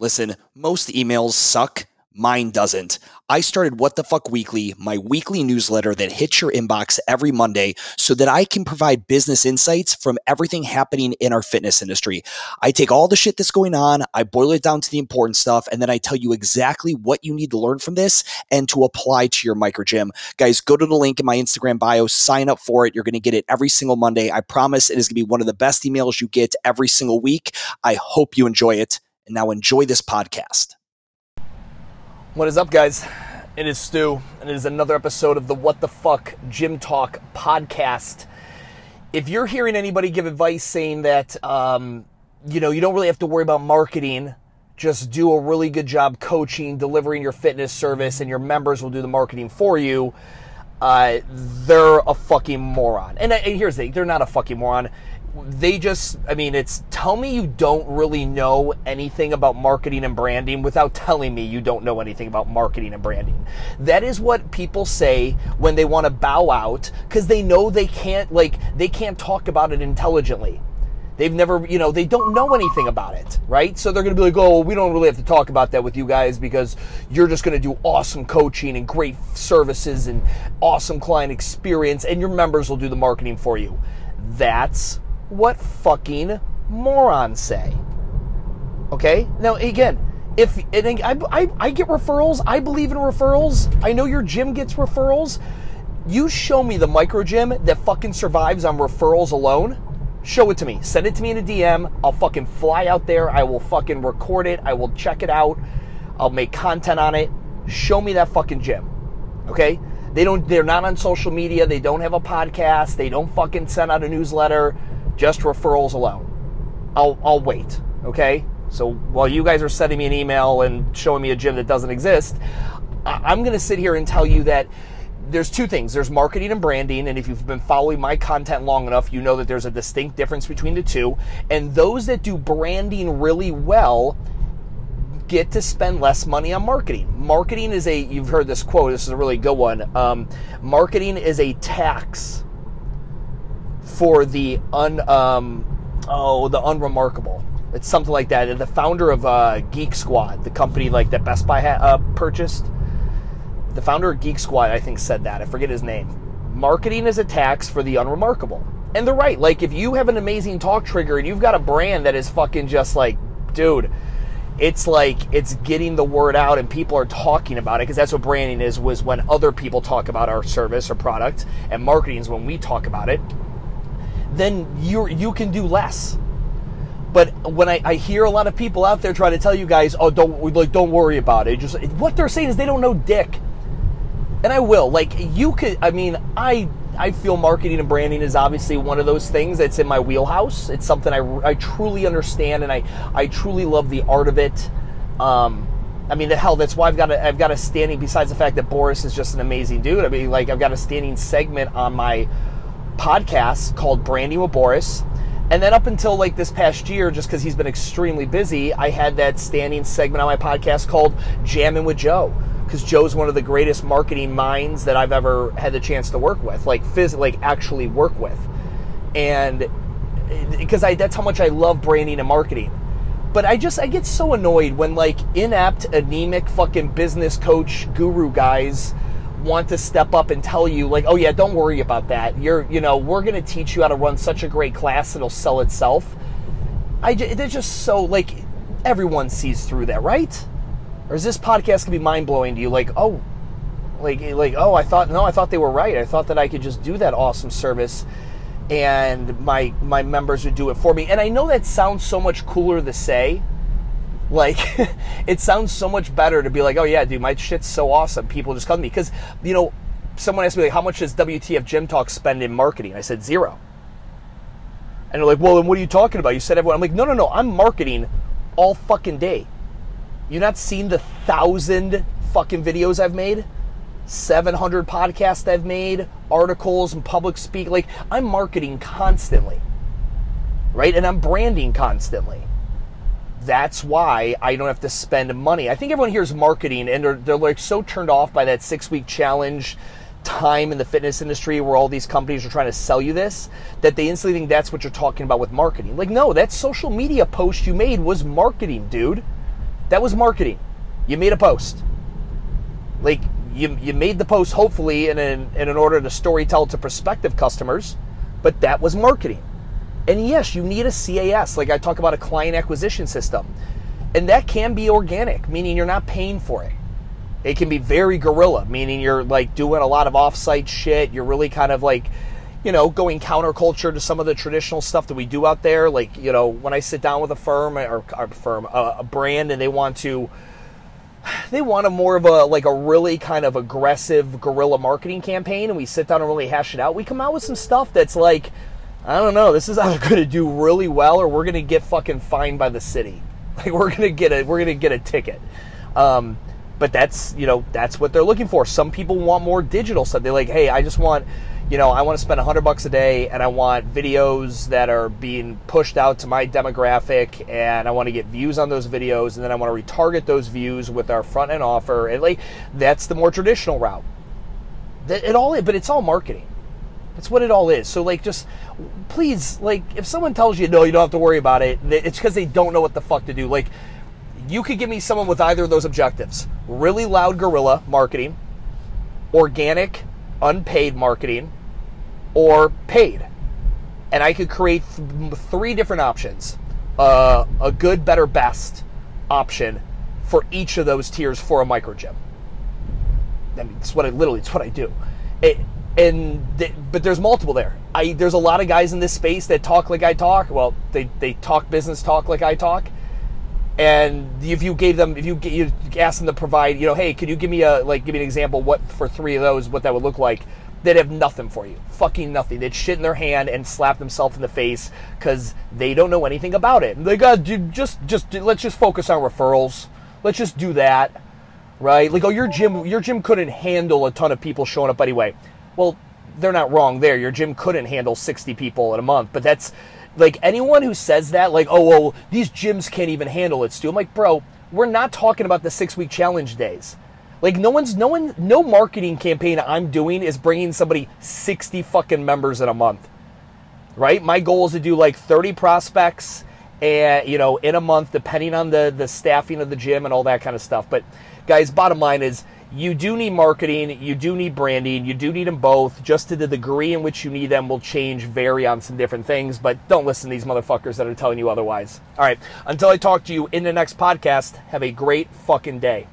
Listen, most emails suck. Mine doesn't. I started What the Fuck Weekly, my weekly newsletter that hits your inbox every Monday so that I can provide business insights from everything happening in our fitness industry. I take all the shit that's going on, I boil it down to the important stuff, and then I tell you exactly what you need to learn from this and to apply to your micro gym. Guys, go to the link in my Instagram bio, sign up for it. You're going to get it every single Monday. I promise it is going to be one of the best emails you get every single week. I hope you enjoy it. And now enjoy this podcast. What is up, guys? It is Stu, and it is another episode of the What the Fuck Gym Talk podcast. If you're hearing anybody give advice saying that, um, you know, you don't really have to worry about marketing, just do a really good job coaching, delivering your fitness service, and your members will do the marketing for you, uh, they're a fucking moron. And, and here's the thing they're not a fucking moron they just i mean it's tell me you don't really know anything about marketing and branding without telling me you don't know anything about marketing and branding. That is what people say when they want to bow out because they know they can't like they can't talk about it intelligently. They've never you know they don't know anything about it right? So they're going to be like oh we don't really have to talk about that with you guys because you're just going to do awesome coaching and great services and awesome client experience and your members will do the marketing for you. That's what fucking morons say. Okay? Now, again, if I, I, I get referrals, I believe in referrals. I know your gym gets referrals. You show me the micro gym that fucking survives on referrals alone. Show it to me. Send it to me in a DM. I'll fucking fly out there. I will fucking record it. I will check it out. I'll make content on it. Show me that fucking gym. Okay? They don't they're not on social media. They don't have a podcast. They don't fucking send out a newsletter just referrals alone. I'll, I'll wait, okay? So while you guys are sending me an email and showing me a gym that doesn't exist, I'm going to sit here and tell you that there's two things there's marketing and branding and if you've been following my content long enough you know that there's a distinct difference between the two and those that do branding really well get to spend less money on marketing marketing is a you've heard this quote this is a really good one um, marketing is a tax for the un um, oh the unremarkable. It's something like that. And the founder of uh, Geek Squad, the company like that Best Buy ha- uh, purchased, the founder of Geek Squad, I think, said that. I forget his name. Marketing is a tax for the unremarkable, and they're right. Like if you have an amazing talk trigger and you've got a brand that is fucking just like, dude, it's like it's getting the word out and people are talking about it because that's what branding is was when other people talk about our service or product and marketing is when we talk about it then you you can do less. But when I, I hear a lot of people out there try to tell you guys, oh, don't like don't worry about it. Just what they're saying is they don't know dick. And I will like you could. I mean, I I feel marketing and branding is obviously one of those things that's in my wheelhouse. It's something I, I truly understand and I, I truly love the art of it. Um, I mean, the hell, that's why I've got a, I've got a standing. Besides the fact that Boris is just an amazing dude. I mean, like I've got a standing segment on my podcast called Branding with Boris. And then up until like this past year, just because he's been extremely busy, I had that standing segment on my podcast called Jamming with Joe. Because Joe's one of the greatest marketing minds that I've ever had the chance to work with, like phys- like actually work with. And eh, because I that's how much I love branding and marketing. But I just I get so annoyed when like inept, anemic fucking business coach guru guys want to step up and tell you like oh yeah don't worry about that. You're you know we're going to teach you how to run such a great class it'll sell itself. I they're just so like everyone sees through that right? Or is this podcast going to be mind-blowing to you? Like oh like like oh i thought no i thought they were right. I thought that i could just do that awesome service and my my members would do it for me. And i know that sounds so much cooler to say like, it sounds so much better to be like, oh yeah, dude, my shit's so awesome. People just come to me because, you know, someone asked me like, how much does WTF Gym Talk spend in marketing? I said zero. And they're like, well, then what are you talking about? You said everyone. I'm like, no, no, no. I'm marketing all fucking day. You not seen the thousand fucking videos I've made? 700 podcasts I've made, articles and public speak. Like, I'm marketing constantly, right? And I'm branding constantly that's why I don't have to spend money. I think everyone hears marketing and they're, they're like so turned off by that six week challenge time in the fitness industry where all these companies are trying to sell you this that they instantly think that's what you're talking about with marketing. Like, no, that social media post you made was marketing, dude. That was marketing. You made a post. Like you, you made the post hopefully in an, in an order to story tell to prospective customers, but that was marketing. And yes, you need a CAS, like I talk about a client acquisition system. And that can be organic, meaning you're not paying for it. It can be very guerrilla, meaning you're like doing a lot of offsite shit. You're really kind of like, you know, going counterculture to some of the traditional stuff that we do out there. Like, you know, when I sit down with a firm or, a firm, a, a brand, and they want to, they want a more of a like a really kind of aggressive guerrilla marketing campaign, and we sit down and really hash it out. We come out with some stuff that's like, I don't know, this is either going to do really well or we're going to get fucking fined by the city. Like we're going to get a we're going to get a ticket. Um, but that's you know that's what they're looking for. Some people want more digital stuff. They're like, hey, I just want you know, I want to spend 100 bucks a day and I want videos that are being pushed out to my demographic and I want to get views on those videos and then I want to retarget those views with our front end offer. And like that's the more traditional route. It all but it's all marketing. That's what it all is. So like just please like if someone tells you no, you don't have to worry about it, it's cuz they don't know what the fuck to do. Like you could give me someone with either of those objectives. Really loud guerrilla marketing, organic unpaid marketing, or paid. And I could create th- three different options uh, a good, better, best option for each of those tiers for a micro gym. I mean, it's what I literally, it's what I do. It, and but there's multiple there. I there's a lot of guys in this space that talk like I talk. Well, they they talk business talk like I talk. And if you gave them, if you you ask them to provide, you know, hey, can you give me a like give me an example what for three of those what that would look like? they'd have nothing for you. Fucking nothing. They'd shit in their hand and slap themselves in the face because they don't know anything about it. They uh, got just just let's just focus on referrals. Let's just do that, right? Like, oh, your gym your gym couldn't handle a ton of people showing up anyway. Well, they're not wrong there. Your gym couldn't handle sixty people in a month, but that's like anyone who says that, like, oh, well, these gyms can't even handle it, Stu. I'm like, bro, we're not talking about the six week challenge days. Like no one's no one no marketing campaign I'm doing is bringing somebody 60 fucking members in a month. Right? My goal is to do like 30 prospects and you know in a month depending on the the staffing of the gym and all that kind of stuff. But guys, bottom line is you do need marketing, you do need branding, you do need them both. Just to the degree in which you need them will change, vary on some different things, but don't listen to these motherfuckers that are telling you otherwise. All right, until I talk to you in the next podcast, have a great fucking day.